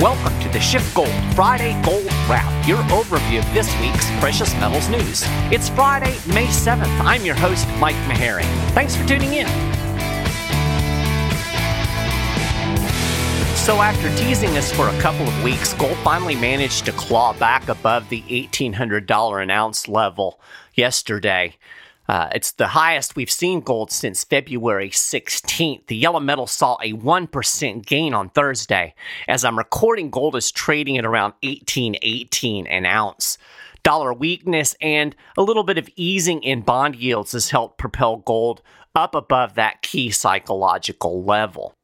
Welcome to the Schiff Gold Friday Gold Wrap, your overview of this week's precious metals news. It's Friday, May 7th. I'm your host, Mike Maharrey. Thanks for tuning in. So, after teasing us for a couple of weeks, gold finally managed to claw back above the $1,800 an ounce level yesterday. Uh, it's the highest we've seen gold since February 16th. The yellow metal saw a 1% gain on Thursday. As I'm recording, gold is trading at around 1818 an ounce. Dollar weakness and a little bit of easing in bond yields has helped propel gold up above that key psychological level.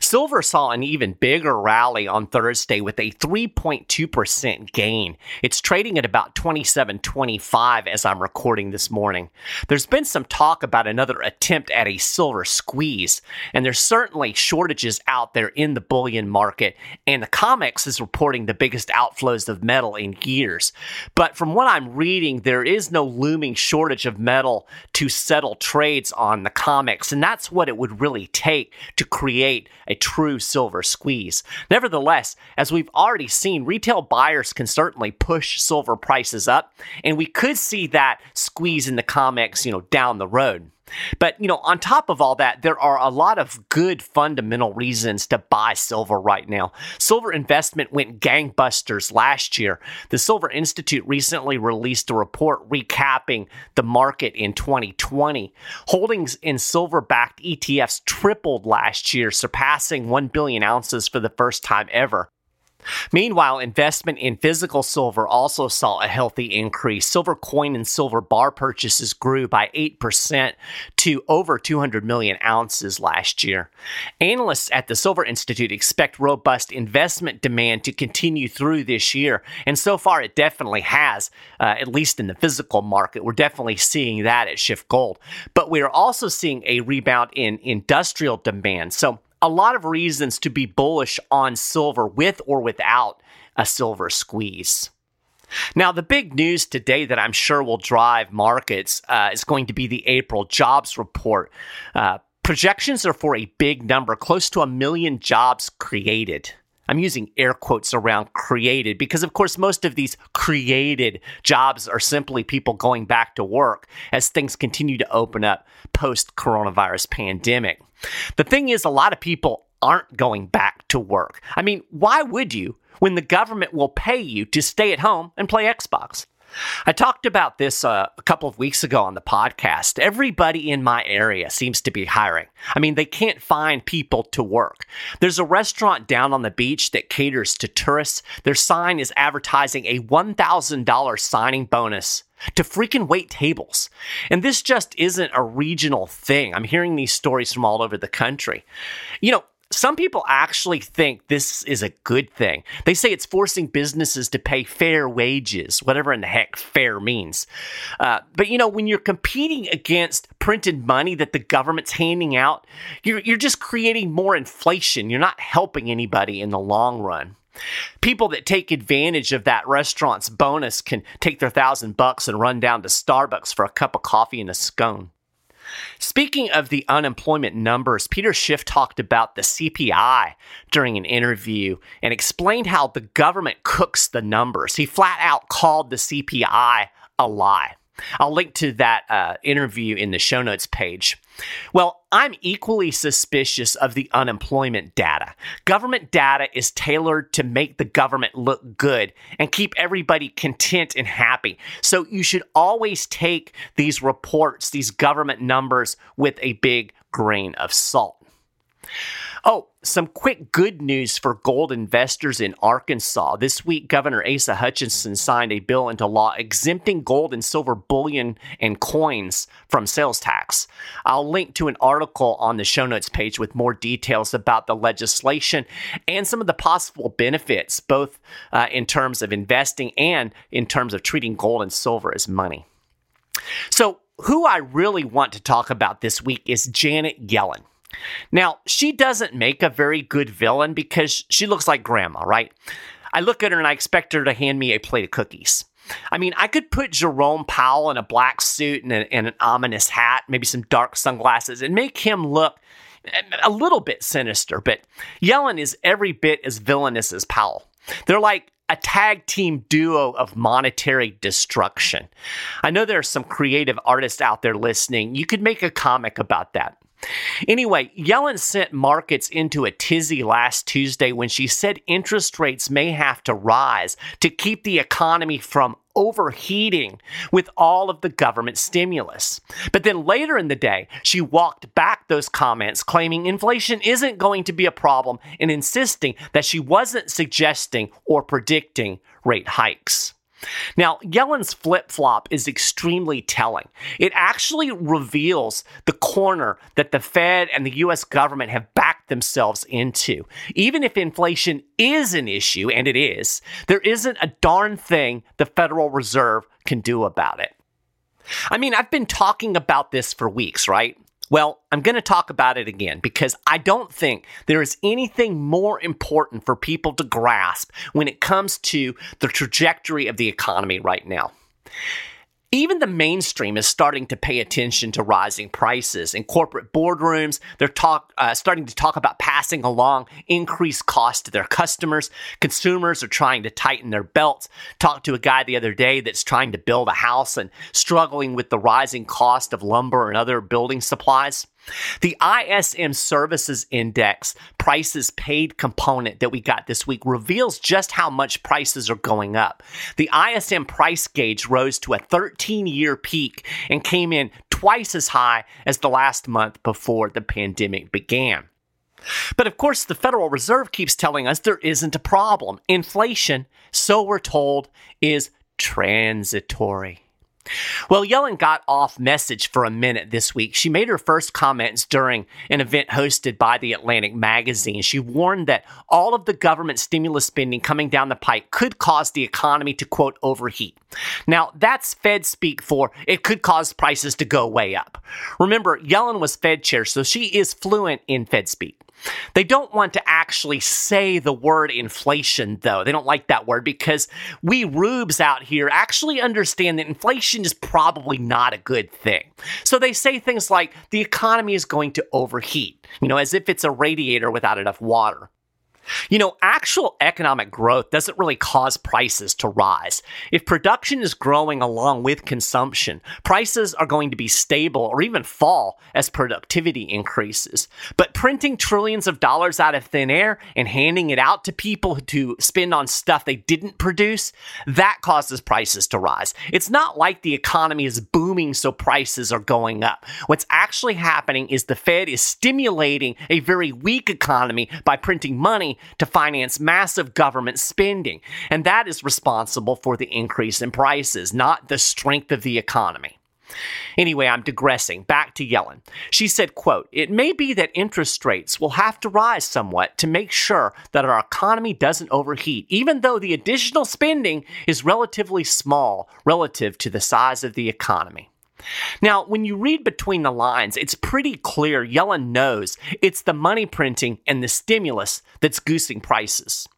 Silver saw an even bigger rally on Thursday with a 3.2% gain. It's trading at about 27.25 as I'm recording this morning. There's been some talk about another attempt at a silver squeeze, and there's certainly shortages out there in the bullion market, and the COMEX is reporting the biggest outflows of metal in years. But from what I'm reading, there is no looming shortage of metal to settle trades on the COMEX, and that's what it would really take to create create a true silver squeeze. Nevertheless, as we've already seen, retail buyers can certainly push silver prices up, and we could see that squeeze in the COMEX, you know, down the road. But, you know, on top of all that, there are a lot of good fundamental reasons to buy silver right now. Silver investment went gangbusters last year. The Silver Institute recently released a report recapping the market in 2020. Holdings in silver backed ETFs tripled last year, surpassing 1 billion ounces for the first time ever. Meanwhile, investment in physical silver also saw a healthy increase. Silver coin and silver bar purchases grew by 8% to over 200 million ounces last year. Analysts at the Silver Institute expect robust investment demand to continue through this year, and so far it definitely has, uh, at least in the physical market. We're definitely seeing that at Schiff Gold. But we are also seeing a rebound in industrial demand. So a lot of reasons to be bullish on silver with or without a silver squeeze. Now, the big news today that I'm sure will drive markets uh, is going to be the April jobs report. Uh, projections are for a big number, close to a million jobs created. I'm using air quotes around created because, of course, most of these created jobs are simply people going back to work as things continue to open up post coronavirus pandemic. The thing is, a lot of people aren't going back to work. I mean, why would you when the government will pay you to stay at home and play Xbox? I talked about this uh, a couple of weeks ago on the podcast. Everybody in my area seems to be hiring. I mean, they can't find people to work. There's a restaurant down on the beach that caters to tourists. Their sign is advertising a $1,000 signing bonus to freaking wait tables. And this just isn't a regional thing. I'm hearing these stories from all over the country. You know, some people actually think this is a good thing. They say it's forcing businesses to pay fair wages, whatever in the heck fair means. Uh, but you know, when you're competing against printed money that the government's handing out, you're, you're just creating more inflation. You're not helping anybody in the long run. People that take advantage of that restaurant's bonus can take their thousand bucks and run down to Starbucks for a cup of coffee and a scone. Speaking of the unemployment numbers, Peter Schiff talked about the CPI during an interview and explained how the government cooks the numbers. He flat out called the CPI a lie. I'll link to that uh, interview in the show notes page. Well, I'm equally suspicious of the unemployment data. Government data is tailored to make the government look good and keep everybody content and happy. So you should always take these reports, these government numbers, with a big grain of salt. Oh, some quick good news for gold investors in Arkansas. This week, Governor Asa Hutchinson signed a bill into law exempting gold and silver bullion and coins from sales tax. I'll link to an article on the show notes page with more details about the legislation and some of the possible benefits, both uh, in terms of investing and in terms of treating gold and silver as money. So, who I really want to talk about this week is Janet Yellen. Now, she doesn't make a very good villain because she looks like grandma, right? I look at her and I expect her to hand me a plate of cookies. I mean, I could put Jerome Powell in a black suit and, a, and an ominous hat, maybe some dark sunglasses, and make him look eh, a little bit sinister, but Yellen is every bit as villainous as Powell. They're like a tag team duo of monetary destruction. I know there are some creative artists out there listening. You could make a comic about that. Anyway, Yellen sent markets into a tizzy last Tuesday when she said interest rates may have to rise to keep the economy from overheating with all of the government stimulus. But then later in the day, she walked back those comments, claiming inflation isn't going to be a problem and insisting that she wasn't suggesting or predicting rate hikes. Now, Yellen's flip flop is extremely telling. It actually reveals the corner that the Fed and the US government have backed themselves into. Even if inflation is an issue, and it is, there isn't a darn thing the Federal Reserve can do about it. I mean, I've been talking about this for weeks, right? Well, I'm going to talk about it again because I don't think there is anything more important for people to grasp when it comes to the trajectory of the economy right now. Even the mainstream is starting to pay attention to rising prices. In corporate boardrooms, they're talk, uh, starting to talk about passing along increased costs to their customers. Consumers are trying to tighten their belts. Talked to a guy the other day that's trying to build a house and struggling with the rising cost of lumber and other building supplies. The ISM Services Index prices paid component that we got this week reveals just how much prices are going up. The ISM price gauge rose to a 13 year peak and came in twice as high as the last month before the pandemic began. But of course, the Federal Reserve keeps telling us there isn't a problem. Inflation, so we're told, is transitory. Well, Yellen got off message for a minute this week. She made her first comments during an event hosted by the Atlantic magazine. She warned that all of the government stimulus spending coming down the pike could cause the economy to, quote, overheat. Now, that's Fed speak for it could cause prices to go way up. Remember, Yellen was Fed chair, so she is fluent in Fed speak. They don't want to actually say the word inflation, though. They don't like that word because we rubes out here actually understand that inflation is probably not a good thing. So they say things like the economy is going to overheat, you know, as if it's a radiator without enough water. You know, actual economic growth doesn't really cause prices to rise. If production is growing along with consumption, prices are going to be stable or even fall as productivity increases. But printing trillions of dollars out of thin air and handing it out to people to spend on stuff they didn't produce, that causes prices to rise. It's not like the economy is booming so prices are going up. What's actually happening is the Fed is stimulating a very weak economy by printing money to finance massive government spending. And that is responsible for the increase in prices, not the strength of the economy. Anyway, I'm digressing. Back to Yellen. She said, quote, "It may be that interest rates will have to rise somewhat to make sure that our economy doesn't overheat, even though the additional spending is relatively small relative to the size of the economy." Now, when you read between the lines, it's pretty clear Yellen knows it's the money printing and the stimulus that's goosing prices.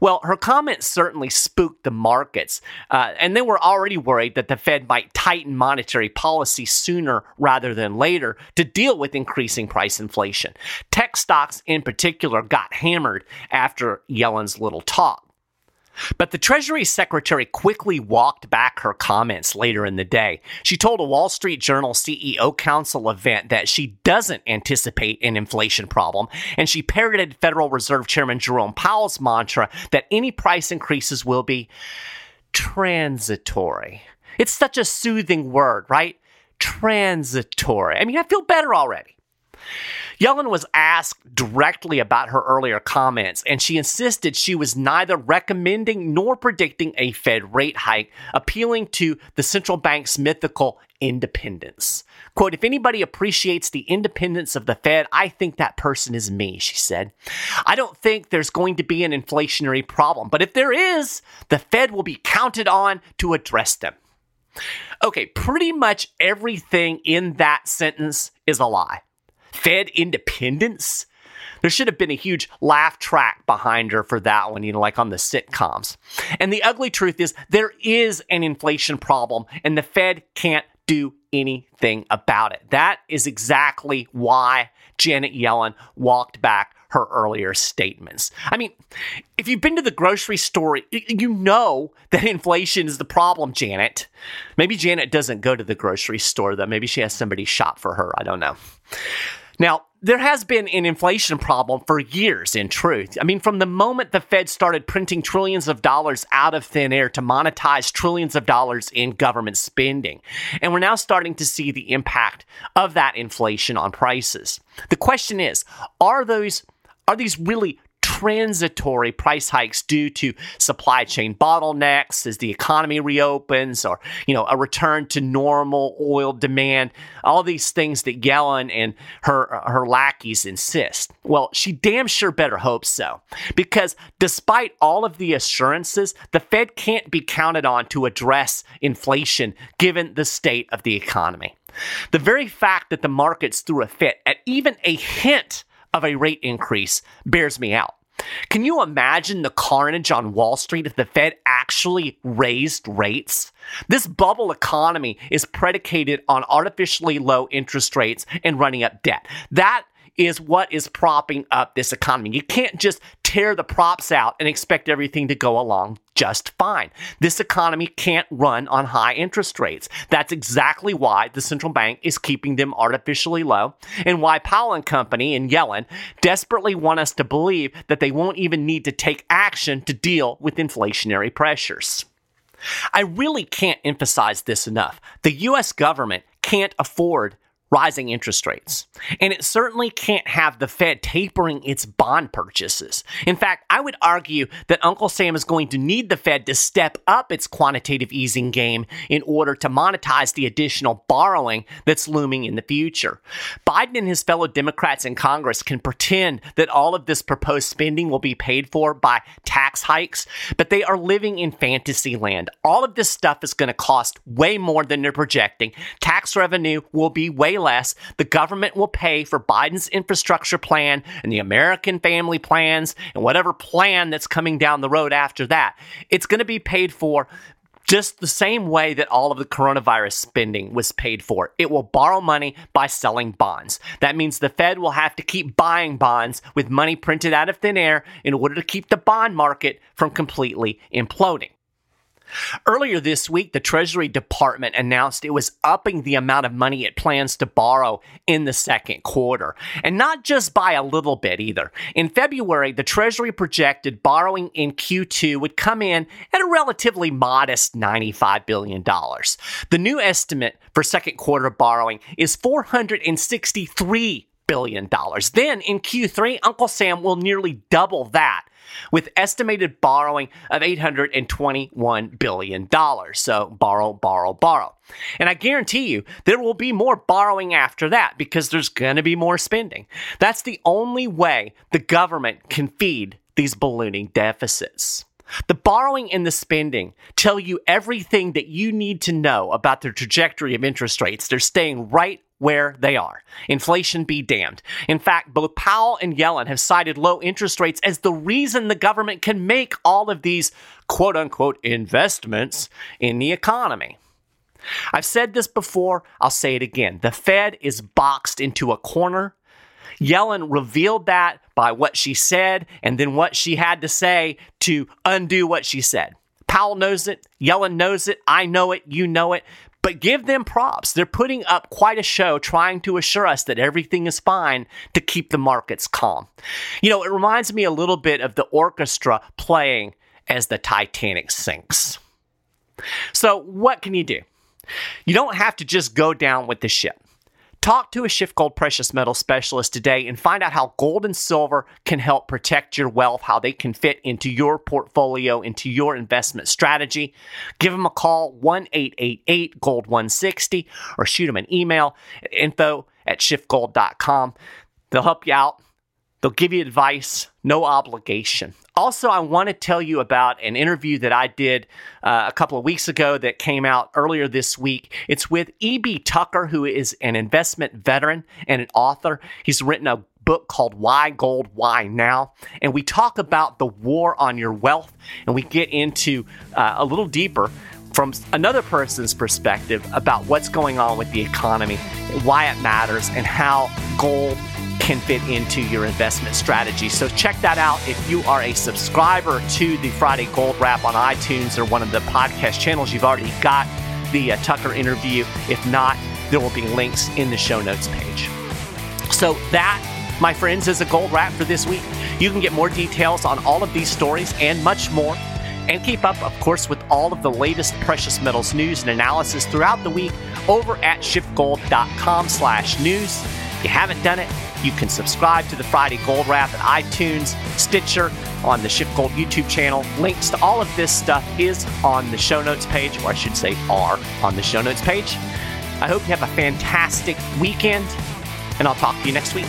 Well, her comments certainly spooked the markets, uh, and they were already worried that the Fed might tighten monetary policy sooner rather than later to deal with increasing price inflation. Tech stocks, in particular, got hammered after Yellen's little talk. But the Treasury Secretary quickly walked back her comments later in the day. She told a Wall Street Journal CEO Council event that she doesn't anticipate an inflation problem, and she parroted Federal Reserve Chairman Jerome Powell's mantra that any price increases will be transitory. It's such a soothing word, right? Transitory. I mean, I feel better already. Yellen was asked directly about her earlier comments, and she insisted she was neither recommending nor predicting a Fed rate hike, appealing to the central bank's mythical independence. Quote, if anybody appreciates the independence of the Fed, I think that person is me, she said. I don't think there's going to be an inflationary problem, but if there is, the Fed will be counted on to address them. Okay, pretty much everything in that sentence is a lie. Fed independence. There should have been a huge laugh track behind her for that one, you know, like on the sitcoms. And the ugly truth is, there is an inflation problem, and the Fed can't do anything about it. That is exactly why Janet Yellen walked back her earlier statements. I mean, if you've been to the grocery store, you know that inflation is the problem, Janet. Maybe Janet doesn't go to the grocery store, though. Maybe she has somebody shop for her. I don't know. Now, there has been an inflation problem for years, in truth. I mean, from the moment the Fed started printing trillions of dollars out of thin air to monetize trillions of dollars in government spending. And we're now starting to see the impact of that inflation on prices. The question is, are those are these really transitory price hikes due to supply chain bottlenecks as the economy reopens or you know a return to normal oil demand. All these things that Yellen and her her lackeys insist. Well she damn sure better hope so because despite all of the assurances the Fed can't be counted on to address inflation given the state of the economy. The very fact that the markets threw a fit at even a hint of a rate increase bears me out. Can you imagine the carnage on Wall Street if the Fed actually raised rates? This bubble economy is predicated on artificially low interest rates and running up debt. That is what is propping up this economy. You can't just tear the props out and expect everything to go along just fine. This economy can't run on high interest rates. That's exactly why the central bank is keeping them artificially low and why Powell and company and Yellen desperately want us to believe that they won't even need to take action to deal with inflationary pressures. I really can't emphasize this enough. The US government can't afford rising interest rates. And it certainly can't have the Fed tapering its bond purchases. In fact, I would argue that Uncle Sam is going to need the Fed to step up its quantitative easing game in order to monetize the additional borrowing that's looming in the future. Biden and his fellow Democrats in Congress can pretend that all of this proposed spending will be paid for by tax hikes, but they are living in fantasy land. All of this stuff is going to cost way more than they're projecting. Tax revenue will be way less. The government will pay for Biden's infrastructure plan and the American family plans and whatever plan that's coming down the road after that. It's going to be paid for just the same way that all of the coronavirus spending was paid for. It will borrow money by selling bonds. That means the Fed will have to keep buying bonds with money printed out of thin air in order to keep the bond market from completely imploding. Earlier this week, the Treasury Department announced it was upping the amount of money it plans to borrow in the second quarter, and not just by a little bit either. In February, the Treasury projected borrowing in Q2 would come in at a relatively modest $95 billion. The new estimate for second quarter borrowing is $463 billion. Then in Q3, Uncle Sam will nearly double that with estimated borrowing of $821 billion. So borrow, borrow, borrow. And I guarantee you there will be more borrowing after that because there's going to be more spending. That's the only way the government can feed these ballooning deficits. The borrowing and the spending tell you everything that you need to know about the trajectory of interest rates. They're staying right where they are. Inflation be damned. In fact, both Powell and Yellen have cited low interest rates as the reason the government can make all of these quote unquote investments in the economy. I've said this before, I'll say it again. The Fed is boxed into a corner. Yellen revealed that by what she said and then what she had to say to undo what she said. Powell knows it. Yellen knows it. I know it. You know it. But give them props. They're putting up quite a show trying to assure us that everything is fine to keep the markets calm. You know, it reminds me a little bit of the orchestra playing as the Titanic sinks. So, what can you do? You don't have to just go down with the ship. Talk to a Schiff Gold precious metal specialist today and find out how gold and silver can help protect your wealth, how they can fit into your portfolio, into your investment strategy. Give them a call, 1 888 Gold 160, or shoot them an email at info at schiffgold.com. They'll help you out. They'll give you advice, no obligation. Also, I want to tell you about an interview that I did uh, a couple of weeks ago that came out earlier this week. It's with E.B. Tucker, who is an investment veteran and an author. He's written a book called Why Gold, Why Now? And we talk about the war on your wealth and we get into uh, a little deeper from another person's perspective about what's going on with the economy, why it matters, and how gold can fit into your investment strategy. So check that out if you are a subscriber to the Friday Gold Wrap on iTunes or one of the podcast channels. You've already got the uh, Tucker interview. If not, there will be links in the show notes page. So that, my friends, is a gold wrap for this week. You can get more details on all of these stories and much more and keep up, of course, with all of the latest precious metals news and analysis throughout the week over at schiffgold.com slash news. If you haven't done it, you can subscribe to the Friday Gold Wrap at iTunes, Stitcher, on the Schiff Gold YouTube channel. Links to all of this stuff is on the show notes page, or I should say are on the show notes page. I hope you have a fantastic weekend, and I'll talk to you next week.